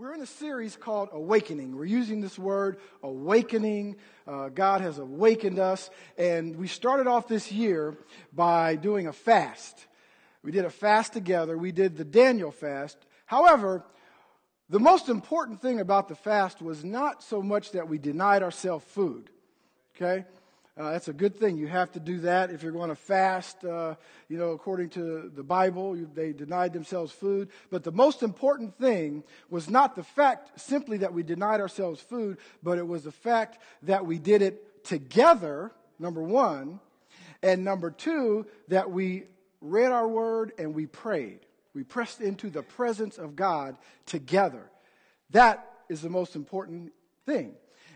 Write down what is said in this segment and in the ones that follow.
We're in a series called Awakening. We're using this word, awakening. Uh, God has awakened us. And we started off this year by doing a fast. We did a fast together. We did the Daniel fast. However, the most important thing about the fast was not so much that we denied ourselves food. Okay? Uh, that's a good thing. You have to do that if you're going to fast. Uh, you know, according to the Bible, you, they denied themselves food. But the most important thing was not the fact simply that we denied ourselves food, but it was the fact that we did it together, number one. And number two, that we read our word and we prayed. We pressed into the presence of God together. That is the most important thing.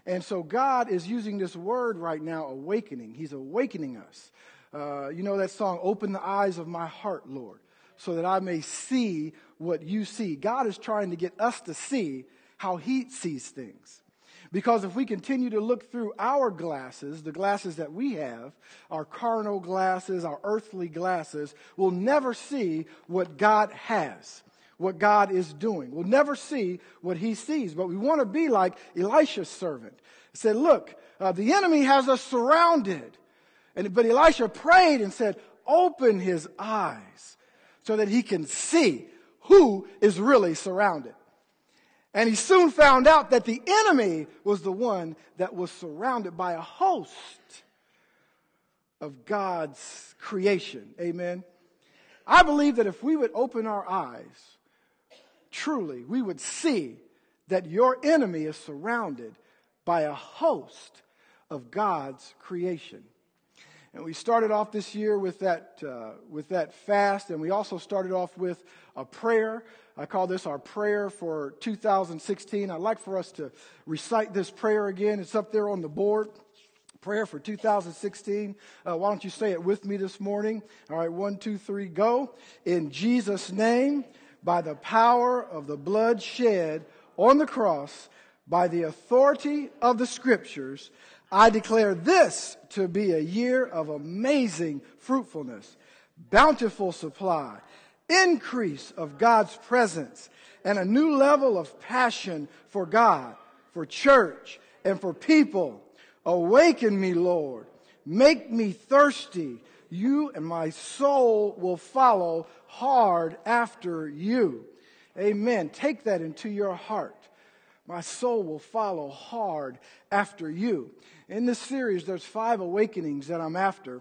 And so God is using this word right now, awakening. He's awakening us. Uh, you know that song, Open the Eyes of My Heart, Lord, so that I may see what you see. God is trying to get us to see how He sees things. Because if we continue to look through our glasses, the glasses that we have, our carnal glasses, our earthly glasses, we'll never see what God has what God is doing. We'll never see what he sees, but we want to be like Elisha's servant. He said, look, uh, the enemy has us surrounded. And, but Elisha prayed and said, open his eyes so that he can see who is really surrounded. And he soon found out that the enemy was the one that was surrounded by a host of God's creation. Amen. I believe that if we would open our eyes truly we would see that your enemy is surrounded by a host of God's creation. And we started off this year with that, uh, with that fast, and we also started off with a prayer. I call this our prayer for 2016. I'd like for us to recite this prayer again. It's up there on the board. Prayer for 2016. Uh, why don't you say it with me this morning? All right, one, two, three, go. In Jesus' name by the power of the blood shed on the cross, by the authority of the scriptures, I declare this to be a year of amazing fruitfulness, bountiful supply, increase of God's presence, and a new level of passion for God, for church, and for people. Awaken me, Lord. Make me thirsty you and my soul will follow hard after you. Amen. Take that into your heart. My soul will follow hard after you. In this series, there's five awakenings that I'm after.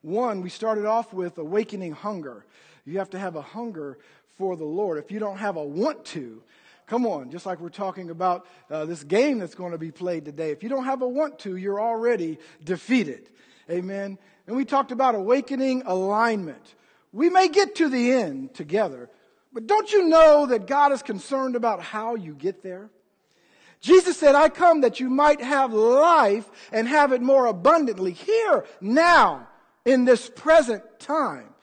One, we started off with awakening hunger. You have to have a hunger for the Lord. If you don't have a want to, come on, just like we're talking about uh, this game that's going to be played today. If you don't have a want to, you're already defeated. Amen. And we talked about awakening alignment. We may get to the end together, but don't you know that God is concerned about how you get there? Jesus said, I come that you might have life and have it more abundantly here, now, in this present time.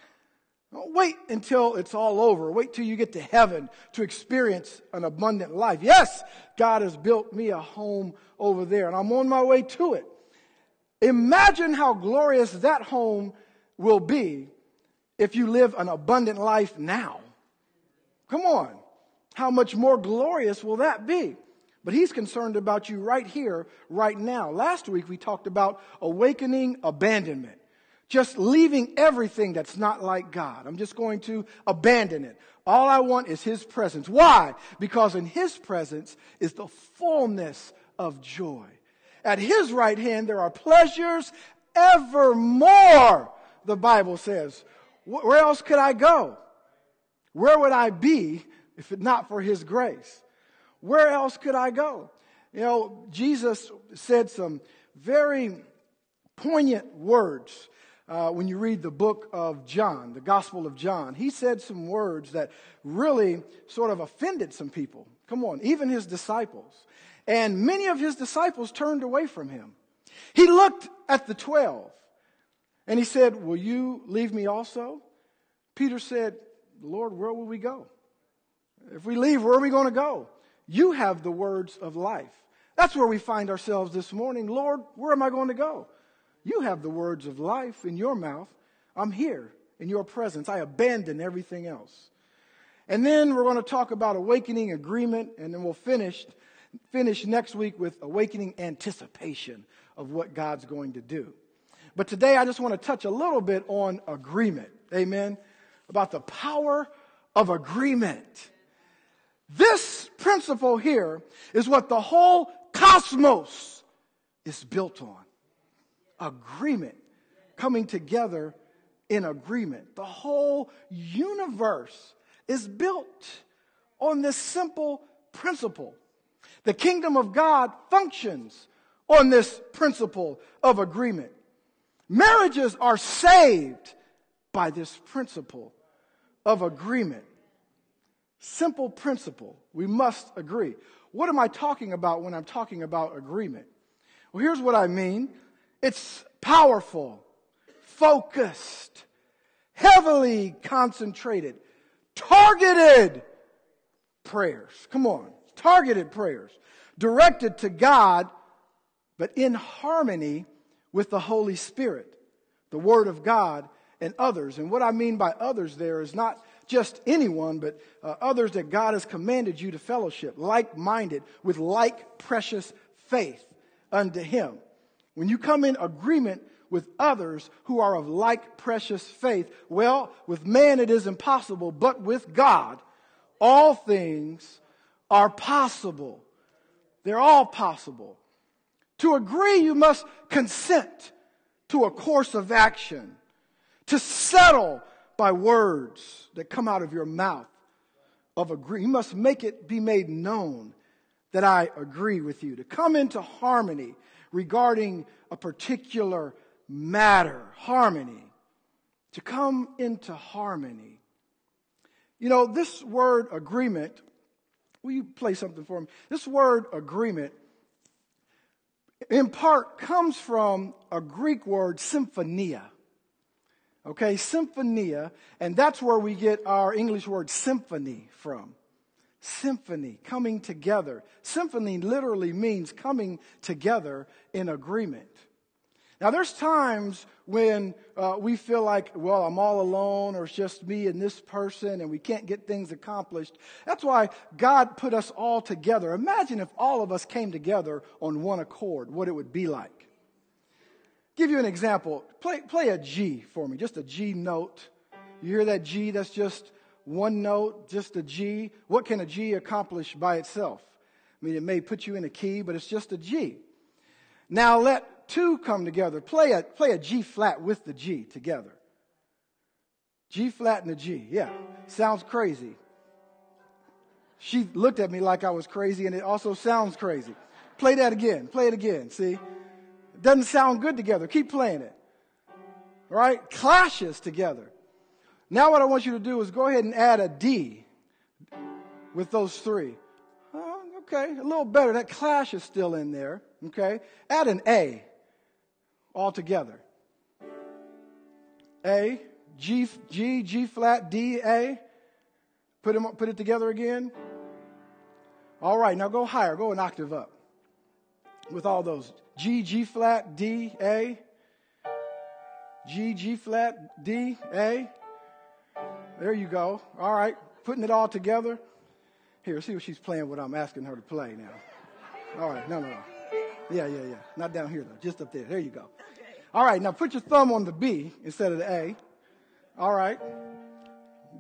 Don't wait until it's all over. Wait till you get to heaven to experience an abundant life. Yes, God has built me a home over there, and I'm on my way to it. Imagine how glorious that home will be if you live an abundant life now. Come on. How much more glorious will that be? But he's concerned about you right here, right now. Last week we talked about awakening abandonment. Just leaving everything that's not like God. I'm just going to abandon it. All I want is his presence. Why? Because in his presence is the fullness of joy. At his right hand there are pleasures evermore, the Bible says. Where else could I go? Where would I be if it not for his grace? Where else could I go? You know, Jesus said some very poignant words uh, when you read the book of John, the Gospel of John. He said some words that really sort of offended some people. Come on, even his disciples. And many of his disciples turned away from him. He looked at the twelve and he said, Will you leave me also? Peter said, Lord, where will we go? If we leave, where are we going to go? You have the words of life. That's where we find ourselves this morning. Lord, where am I going to go? You have the words of life in your mouth. I'm here in your presence. I abandon everything else. And then we're going to talk about awakening agreement, and then we'll finish, finish next week with awakening anticipation of what God's going to do. But today I just want to touch a little bit on agreement. Amen. About the power of agreement. This principle here is what the whole cosmos is built on. Agreement. Coming together in agreement. The whole universe is built on this simple principle. The kingdom of God functions on this principle of agreement. Marriages are saved by this principle of agreement. Simple principle. We must agree. What am I talking about when I'm talking about agreement? Well, here's what I mean it's powerful, focused, heavily concentrated, targeted prayers. Come on, targeted prayers directed to God, but in harmony with the Holy Spirit, the Word of God, and others. And what I mean by others there is not just anyone, but uh, others that God has commanded you to fellowship, like minded, with like precious faith unto Him. When you come in agreement with others who are of like precious faith, well, with man it is impossible, but with God, all things are possible. They're all possible. To agree, you must consent to a course of action, to settle by words that come out of your mouth of agree. You must make it be made known that I agree with you, to come into harmony regarding a particular matter, harmony, to come into harmony. You know, this word agreement, will you play something for me? This word agreement in part comes from a Greek word, symphonia. Okay, symphonia, and that's where we get our English word symphony from. Symphony, coming together. Symphony literally means coming together in agreement. Now, there's times when uh, we feel like, well, I'm all alone, or it's just me and this person, and we can't get things accomplished. That's why God put us all together. Imagine if all of us came together on one accord, what it would be like. Give you an example. Play, play a G for me, just a G note. You hear that G? That's just one note, just a G. What can a G accomplish by itself? I mean, it may put you in a key, but it's just a G. Now let two come together. Play a, play a G flat with the G together. G flat and a G. Yeah. Sounds crazy. She looked at me like I was crazy, and it also sounds crazy. Play that again. Play it again. See? It doesn't sound good together. Keep playing it. Right? Clashes together. Now, what I want you to do is go ahead and add a D with those three. Oh, okay, a little better. That clash is still in there. Okay? Add an A all together. A, G, G, G flat, D, A. Put, them, put it together again. All right, now go higher. Go an octave up with all those. G, G flat, D, A. G, G flat, D, A. There you go. All right, putting it all together. Here, see what she's playing, what I'm asking her to play now. All right, no, no, no. Yeah, yeah, yeah. Not down here, though. Just up there. There you go. All right, now put your thumb on the B instead of the A. All right.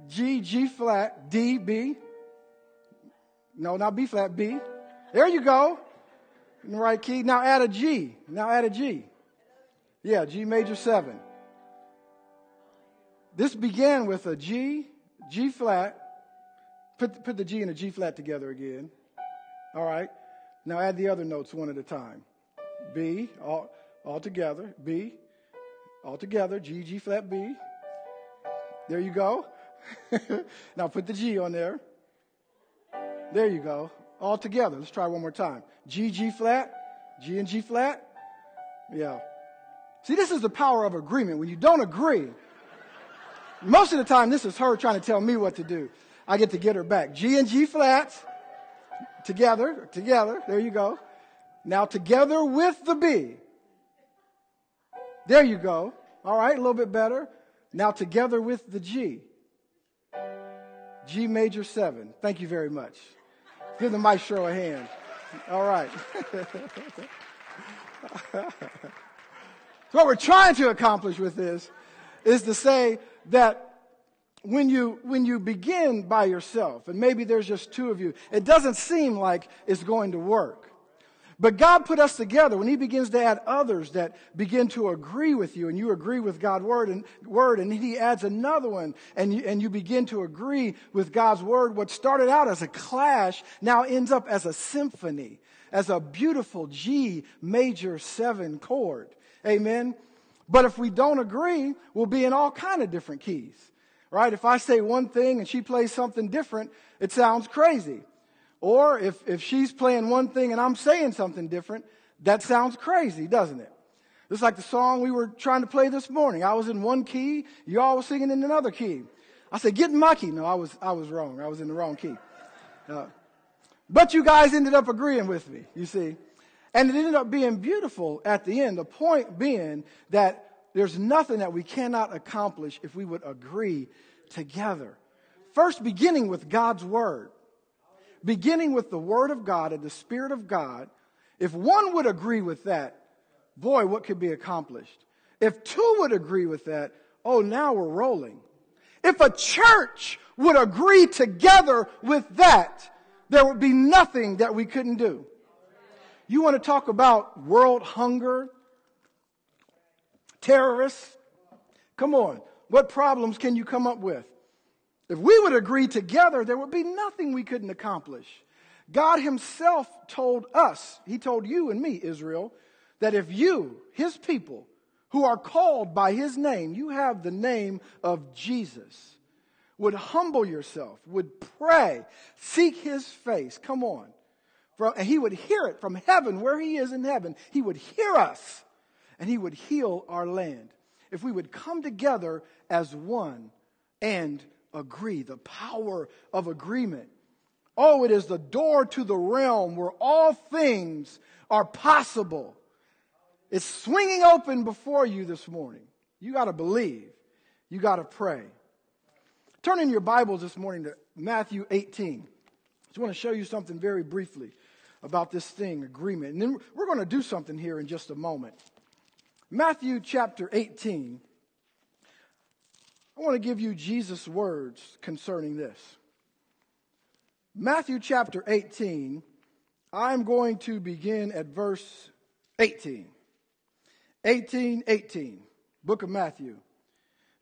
G, G flat, D, B. No, not B flat, B. There you go. In the right key. Now add a G. Now add a G. Yeah, G major 7. This began with a G, G flat. Put, put the G and the G flat together again. All right. Now add the other notes one at a time. B, all, all together. B, all together. G, G flat B. There you go. now put the G on there. There you go. All together. Let's try one more time. G, G flat. G and G flat. Yeah. See, this is the power of agreement. When you don't agree, most of the time this is her trying to tell me what to do. I get to get her back. G and G flats. Together, together. There you go. Now together with the B. There you go. All right, a little bit better. Now together with the G. G major 7. Thank you very much. Give the maestro a hand. All right. so what we're trying to accomplish with this is to say that when you, when you begin by yourself, and maybe there's just two of you, it doesn't seem like it's going to work. But God put us together when He begins to add others that begin to agree with you, and you agree with God's word, and word, and He adds another one, and you, and you begin to agree with God's word. What started out as a clash now ends up as a symphony, as a beautiful G major seven chord. Amen. But if we don't agree, we'll be in all kind of different keys. Right? If I say one thing and she plays something different, it sounds crazy. Or if, if she's playing one thing and I'm saying something different, that sounds crazy, doesn't it? It's like the song we were trying to play this morning. I was in one key, y'all were singing in another key. I said, get in my key. No, I was, I was wrong. I was in the wrong key. Uh, but you guys ended up agreeing with me, you see. And it ended up being beautiful at the end. The point being that there's nothing that we cannot accomplish if we would agree together. First, beginning with God's Word. Beginning with the Word of God and the Spirit of God. If one would agree with that, boy, what could be accomplished? If two would agree with that, oh, now we're rolling. If a church would agree together with that, there would be nothing that we couldn't do. You want to talk about world hunger, terrorists? Come on. What problems can you come up with? If we would agree together, there would be nothing we couldn't accomplish. God Himself told us, He told you and me, Israel, that if you, His people, who are called by His name, you have the name of Jesus, would humble yourself, would pray, seek His face, come on. And He would hear it from heaven, where He is in heaven. He would hear us and He would heal our land. If we would come together as one and agree, the power of agreement. Oh, it is the door to the realm where all things are possible. It's swinging open before you this morning. You got to believe. You got to pray. Turn in your Bibles this morning to Matthew 18. I just want to show you something very briefly about this thing, agreement. And then we're going to do something here in just a moment. Matthew chapter 18. I want to give you Jesus' words concerning this. Matthew chapter 18, I'm going to begin at verse 18. 18, 18, book of Matthew.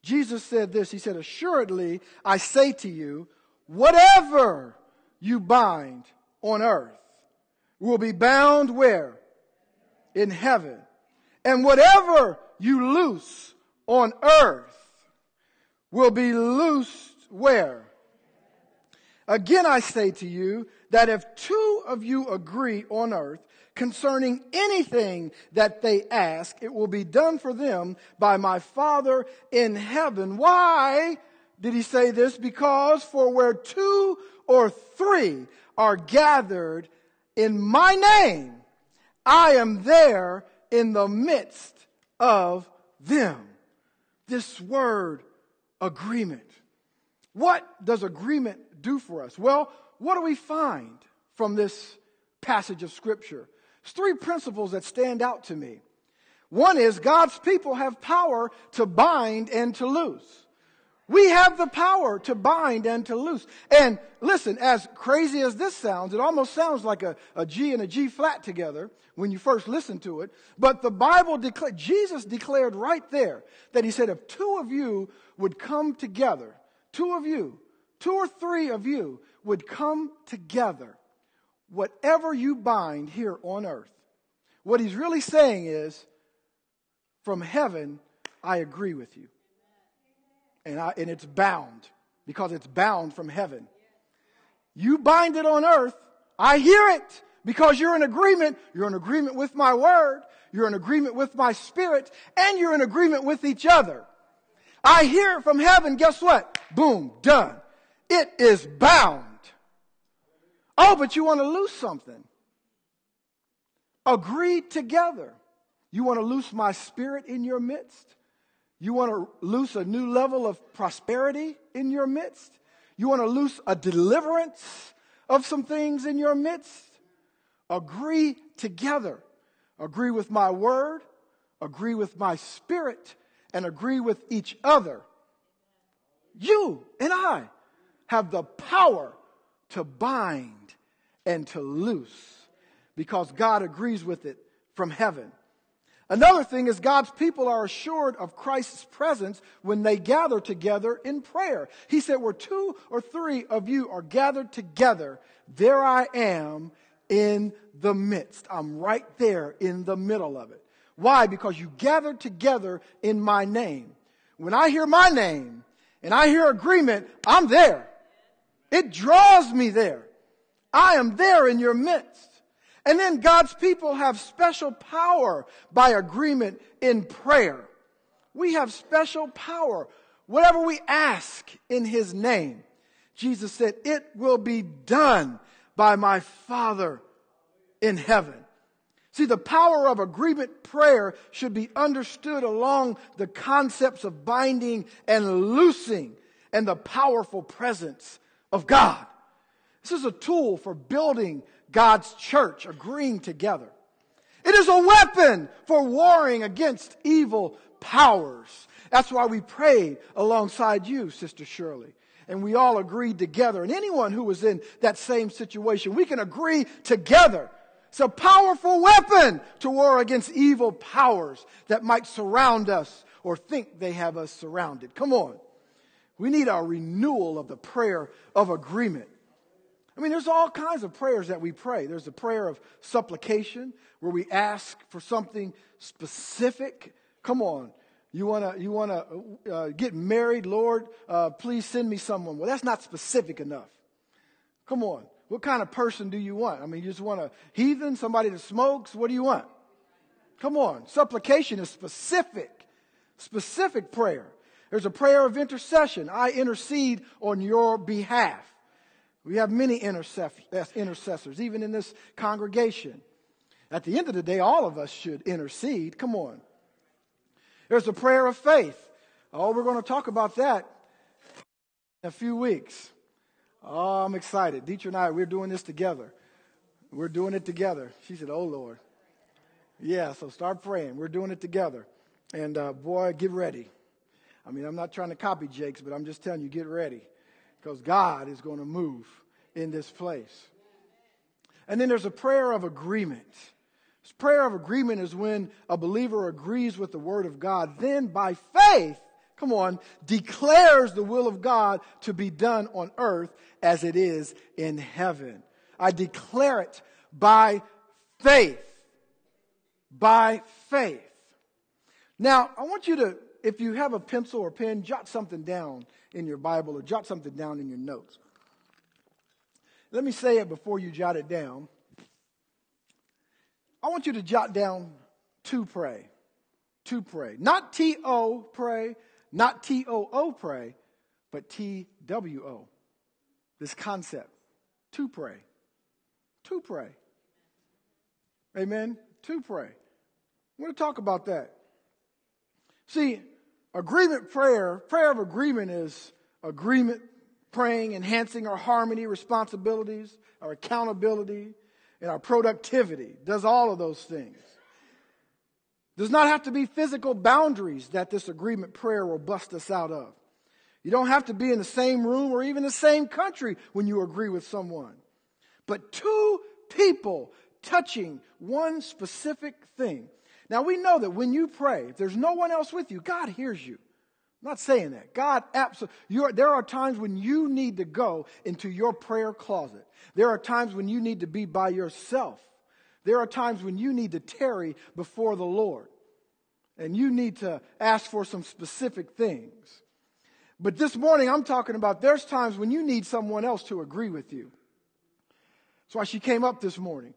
Jesus said this He said, Assuredly, I say to you, whatever you bind on earth will be bound where? In heaven. And whatever you loose on earth will be loosed where? Again, I say to you that if two of you agree on earth concerning anything that they ask, it will be done for them by my Father in heaven. Why did he say this? Because for where two or three are gathered in my name, I am there in the midst of them. This word, agreement. What does agreement do for us? Well, what do we find from this passage of Scripture? Three principles that stand out to me. One is God's people have power to bind and to loose. We have the power to bind and to loose. And listen, as crazy as this sounds, it almost sounds like a, a G and a G flat together when you first listen to it. But the Bible declared, Jesus declared right there that he said, if two of you would come together, two of you, two or three of you would come together, whatever you bind here on earth, what he's really saying is, from heaven, I agree with you and, I, and it's bound because it's bound from heaven. You bind it on earth, I hear it because you're in agreement. You're in agreement with my word, you're in agreement with my spirit, and you're in agreement with each other. I hear it from heaven, guess what? Boom, done. It is bound. Oh, but you want to lose something. Agree together. You want to loose my spirit in your midst? You want to loose a new level of prosperity in your midst? You want to loose a deliverance of some things in your midst? Agree together. Agree with my word, agree with my spirit, and agree with each other. You and I have the power to bind and to loose because God agrees with it from heaven. Another thing is God's people are assured of Christ's presence when they gather together in prayer. He said, where two or three of you are gathered together, there I am in the midst. I'm right there in the middle of it. Why? Because you gathered together in my name. When I hear my name and I hear agreement, I'm there. It draws me there. I am there in your midst. And then God's people have special power by agreement in prayer. We have special power. Whatever we ask in His name, Jesus said, it will be done by my Father in heaven. See, the power of agreement prayer should be understood along the concepts of binding and loosing and the powerful presence of God. This is a tool for building God's church, agreeing together. It is a weapon for warring against evil powers. That's why we prayed alongside you, Sister Shirley. And we all agreed together. And anyone who was in that same situation, we can agree together. It's a powerful weapon to war against evil powers that might surround us or think they have us surrounded. Come on. We need a renewal of the prayer of agreement. I mean, there's all kinds of prayers that we pray. There's a prayer of supplication where we ask for something specific. Come on. You want to you wanna, uh, get married, Lord, uh, please send me someone. Well, that's not specific enough. Come on. What kind of person do you want? I mean, you just want a heathen, somebody that smokes? What do you want? Come on. Supplication is specific, specific prayer. There's a prayer of intercession. I intercede on your behalf. We have many intercessors, even in this congregation. At the end of the day, all of us should intercede. Come on. There's a prayer of faith. Oh, we're going to talk about that in a few weeks. Oh, I'm excited. Dietrich and I, we're doing this together. We're doing it together. She said, Oh, Lord. Yeah, so start praying. We're doing it together. And uh, boy, get ready. I mean, I'm not trying to copy Jakes, but I'm just telling you, get ready because God is going to move in this place. And then there's a prayer of agreement. This prayer of agreement is when a believer agrees with the word of God, then by faith, come on, declares the will of God to be done on earth as it is in heaven. I declare it by faith. By faith. Now, I want you to, if you have a pencil or pen, jot something down in your Bible or jot something down in your notes. Let me say it before you jot it down. I want you to jot down to pray. To pray. Not T O pray, not T O O pray, but T W O. This concept. To pray. To pray. Amen. To pray. I'm going to talk about that. See, Agreement prayer, prayer of agreement is agreement praying, enhancing our harmony, responsibilities, our accountability, and our productivity. Does all of those things. Does not have to be physical boundaries that this agreement prayer will bust us out of. You don't have to be in the same room or even the same country when you agree with someone. But two people touching one specific thing now we know that when you pray, if there's no one else with you, God hears you. I'm not saying that. God absolutely, there are times when you need to go into your prayer closet. There are times when you need to be by yourself. There are times when you need to tarry before the Lord. And you need to ask for some specific things. But this morning I'm talking about there's times when you need someone else to agree with you. That's why she came up this morning.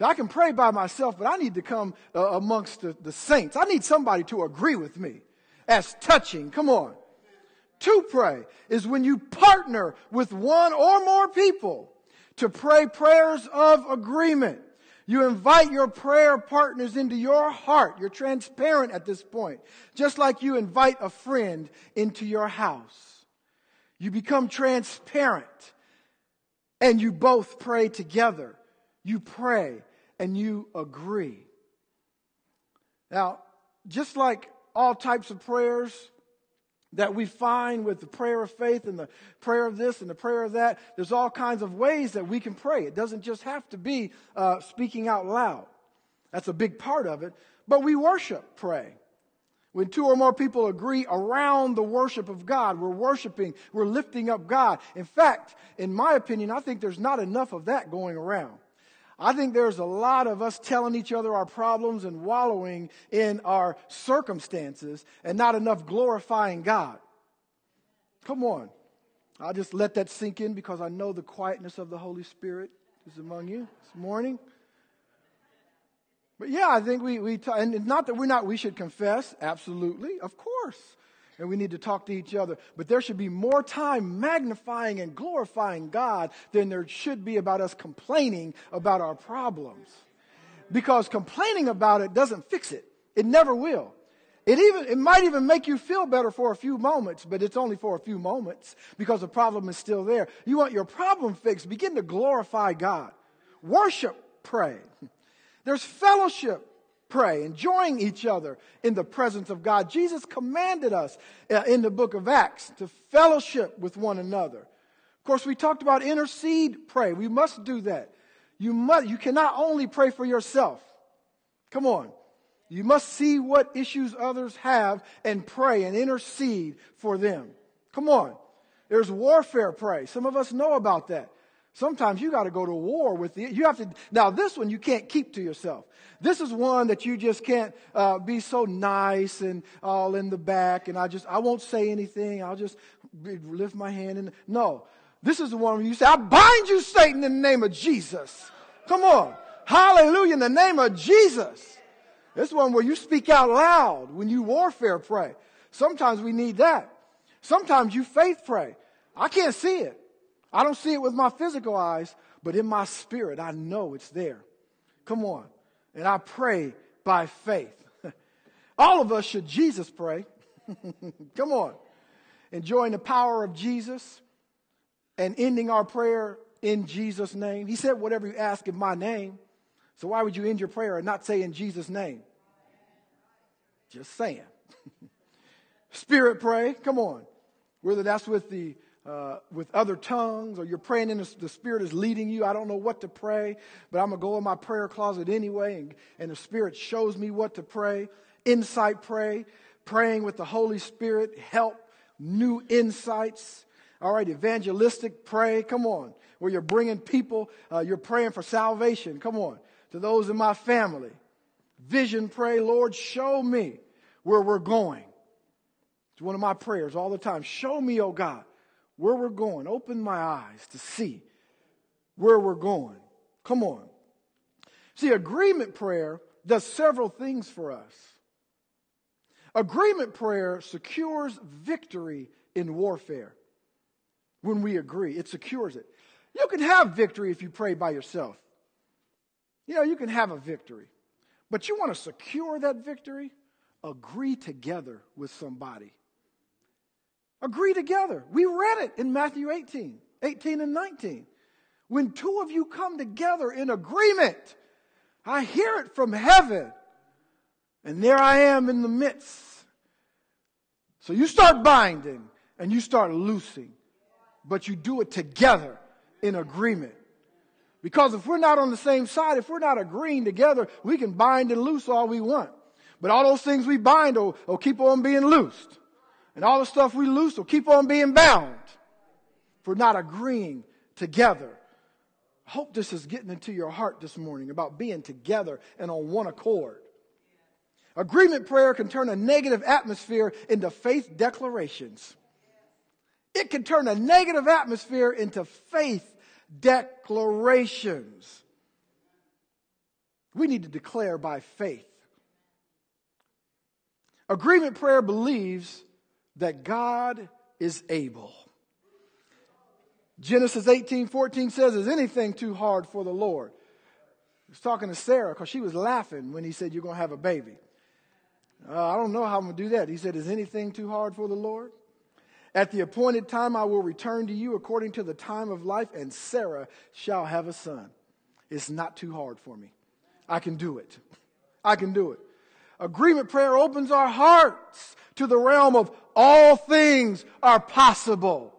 I can pray by myself, but I need to come uh, amongst the, the saints. I need somebody to agree with me as touching. Come on. To pray is when you partner with one or more people to pray prayers of agreement. You invite your prayer partners into your heart. You're transparent at this point, just like you invite a friend into your house. You become transparent and you both pray together. You pray and you agree. Now, just like all types of prayers that we find with the prayer of faith and the prayer of this and the prayer of that, there's all kinds of ways that we can pray. It doesn't just have to be uh, speaking out loud. That's a big part of it. But we worship, pray. When two or more people agree around the worship of God, we're worshiping, we're lifting up God. In fact, in my opinion, I think there's not enough of that going around. I think there's a lot of us telling each other our problems and wallowing in our circumstances and not enough glorifying God. Come on. I'll just let that sink in because I know the quietness of the Holy Spirit is among you this morning. But yeah, I think we, we t- and not that we're not, we should confess, absolutely, of course. And we need to talk to each other. But there should be more time magnifying and glorifying God than there should be about us complaining about our problems. Because complaining about it doesn't fix it. It never will. It even, it might even make you feel better for a few moments, but it's only for a few moments because the problem is still there. You want your problem fixed, begin to glorify God. Worship, pray. There's fellowship, pray, enjoying each other in the presence of God. Jesus commanded us uh, in the book of Acts to fellowship with one another. Of course, we talked about intercede, pray. We must do that. You must, you cannot only pray for yourself. Come on. You must see what issues others have and pray and intercede for them. Come on. There's warfare pray. Some of us know about that. Sometimes you got to go to war with the, you have to, now this one you can't keep to yourself. This is one that you just can't uh, be so nice and all in the back and I just, I won't say anything. I'll just lift my hand and, no. This is the one where you say, I bind you, Satan, in the name of Jesus. Come on. Hallelujah, in the name of Jesus. This one where you speak out loud when you warfare pray. Sometimes we need that. Sometimes you faith pray. I can't see it. I don't see it with my physical eyes, but in my spirit, I know it's there. Come on. And I pray by faith. All of us should Jesus pray. Come on. Enjoying the power of Jesus and ending our prayer in Jesus' name. He said, whatever you ask in my name. So why would you end your prayer and not say in Jesus' name? Just saying. Spirit pray. Come on. Whether that's with the uh, with other tongues or you're praying and the, Spirit is leading you. I don't know what to pray, but I'm going to go in my prayer closet anyway, and, and the Spirit shows me what to pray. Insight pray, praying with the Holy Spirit, help, new insights. All right, evangelistic pray. Come on. Where you're bringing people, uh, you're praying for salvation. Come on. To those in my family. Vision pray, Lord, show me where we're going. It's one of my prayers all the time. Show me, oh God, where we're going. Open my eyes to see where we're going. Come on. See, agreement prayer does several things for us. Agreement prayer secures victory in warfare. When we agree, it secures it. You can have victory if you pray by yourself. You know, you can have a victory. But you want to secure that victory? Agree together with somebody. Agree together. We read it in Matthew 18, 18 and 19. When two of you come together in agreement, I hear it from heaven. And there I am in the midst. So you start binding and you start loosing, but you do it together in agreement. Because if we're not on the same side, if we're not agreeing together, we can bind and loose all we want. But all those things we bind will, will keep on being loosed. And all the stuff we loose will keep on being bound for not agreeing together. I hope this is getting into your heart this morning about being together and on one accord. Agreement prayer can turn a negative atmosphere into faith declarations. It can turn a negative atmosphere into faith declarations. We need to declare by faith. Agreement prayer believes that God is able. Genesis 18 14 says, Is anything too hard for the Lord? He was talking to Sarah because she was laughing when he said, You're going to have a baby. Uh, I don't know how I'm going to do that. He said, Is anything too hard for the Lord? At the appointed time, I will return to you according to the time of life, and Sarah shall have a son. It's not too hard for me. I can do it. I can do it. Agreement prayer opens our hearts to the realm of all things are possible.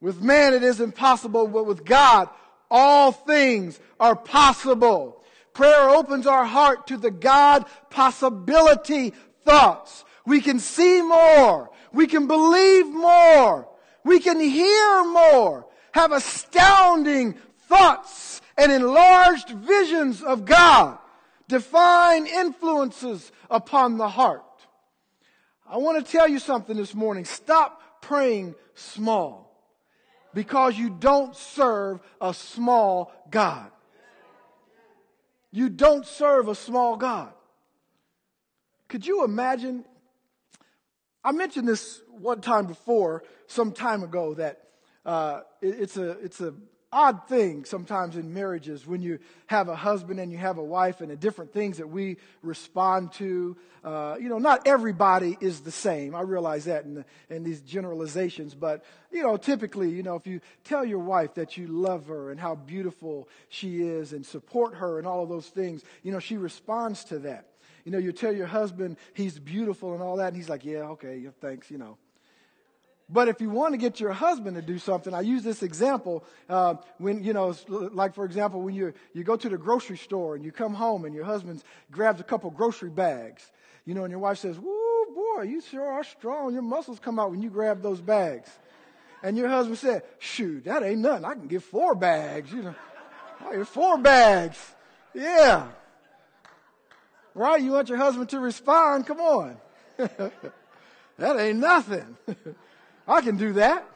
With man it is impossible, but with God all things are possible. Prayer opens our heart to the God possibility thoughts. We can see more. We can believe more. We can hear more. Have astounding thoughts and enlarged visions of God. Divine influences upon the heart. I want to tell you something this morning. Stop praying small because you don't serve a small God. You don't serve a small God. Could you imagine? I mentioned this one time before, some time ago, that uh, it, it's a it's a odd thing sometimes in marriages when you have a husband and you have a wife and the different things that we respond to. Uh, you know, not everybody is the same. I realize that in, the, in these generalizations, but, you know, typically, you know, if you tell your wife that you love her and how beautiful she is and support her and all of those things, you know, she responds to that. You know, you tell your husband he's beautiful and all that, and he's like, yeah, okay, thanks, you know. But if you want to get your husband to do something, I use this example uh, when, you know, like for example, when you, you go to the grocery store and you come home and your husband grabs a couple grocery bags, you know, and your wife says, Woo, boy, you sure are strong. Your muscles come out when you grab those bags. And your husband said, Shoot, that ain't nothing. I can get four bags, you know. Four bags. Yeah. Right? You want your husband to respond? Come on. that ain't nothing. I can do that.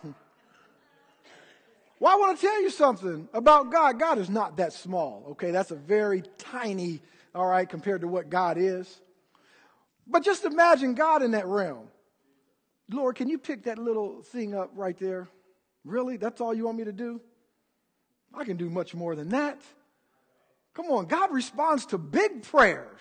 Well, I want to tell you something about God. God is not that small, okay? That's a very tiny, all right, compared to what God is. But just imagine God in that realm. Lord, can you pick that little thing up right there? Really? That's all you want me to do? I can do much more than that. Come on, God responds to big prayers.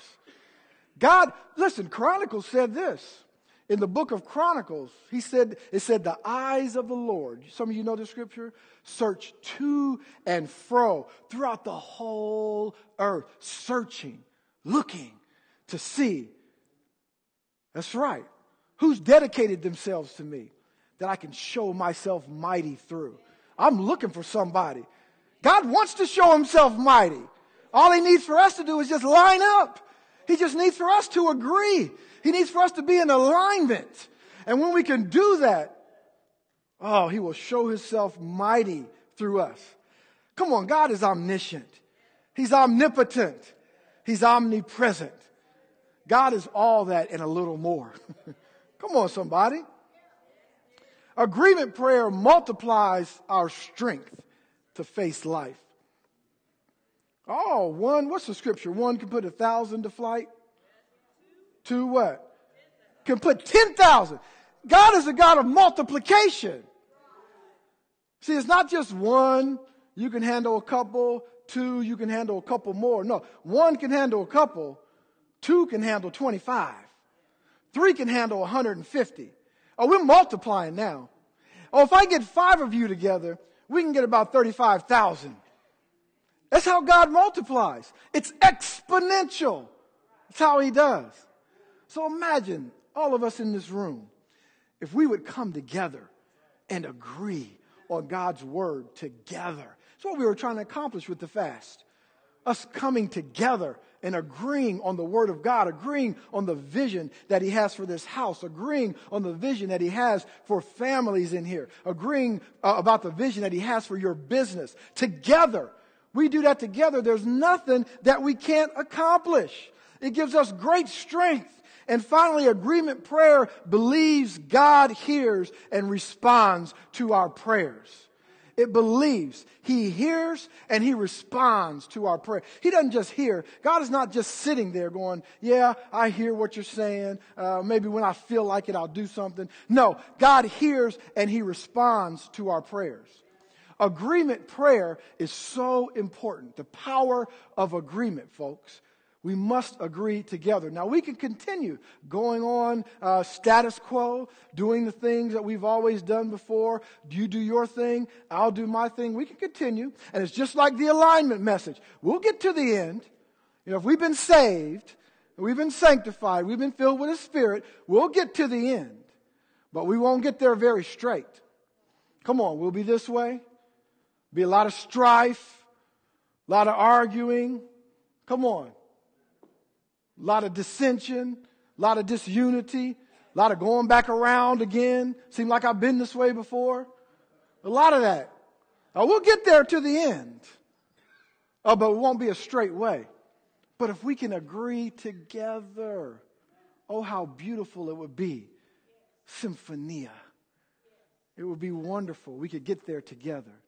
God, listen, Chronicles said this in the book of Chronicles, he said, it said, the eyes of the Lord, some of you know the scripture, search to and fro throughout the whole earth, searching, looking to see. That's right. Who's dedicated themselves to me that I can show myself mighty through? I'm looking for somebody. God wants to show himself mighty. All he needs for us to do is just line up. He just needs for us to agree. He needs for us to be in alignment. And when we can do that, oh, He will show Himself mighty through us. Come on, God is omniscient. He's omnipotent. He's omnipresent. God is all that and a little more. Come on, somebody. Agreement prayer multiplies our strength to face life. Oh, one, what's the scripture? One can put a thousand to flight. Two what? Can put 10,000. God is a God of multiplication. See, it's not just one, you can handle a couple, two, you can handle a couple more. No, one can handle a couple, two can handle 25, three can handle 150. Oh, we're multiplying now. Oh, if I get five of you together, we can get about 35,000. That's how God multiplies. It's exponential. That's how He does. So imagine all of us in this room, if we would come together and agree on God's word together. That's what we were trying to accomplish with the fast. Us coming together and agreeing on the word of God, agreeing on the vision that he has for this house, agreeing on the vision that he has for families in here, agreeing uh, about the vision that he has for your business. Together, we do that together. There's nothing that we can't accomplish. It gives us great strength. And finally, agreement prayer believes God hears and responds to our prayers. It believes He hears and He responds to our prayer. He doesn't just hear. God is not just sitting there going, yeah, I hear what you're saying. Uh, maybe when I feel like it, I'll do something. No, God hears and He responds to our prayers. Agreement prayer is so important. The power of agreement, folks. We must agree together. Now, we can continue going on uh, status quo, doing the things that we've always done before. You do your thing, I'll do my thing. We can continue. And it's just like the alignment message. We'll get to the end. You know, if we've been saved, we've been sanctified, we've been filled with the Spirit, we'll get to the end. But we won't get there very straight. Come on, we'll be this way. Be a lot of strife, a lot of arguing. Come on a lot of dissension, a lot of disunity, a lot of going back around again. Seem like I've been this way before. A lot of that. Now, we'll get there to the end. Oh, but it won't be a straight way. But if we can agree together, oh, how beautiful it would be. Symphonia. It would be wonderful. We could get there together.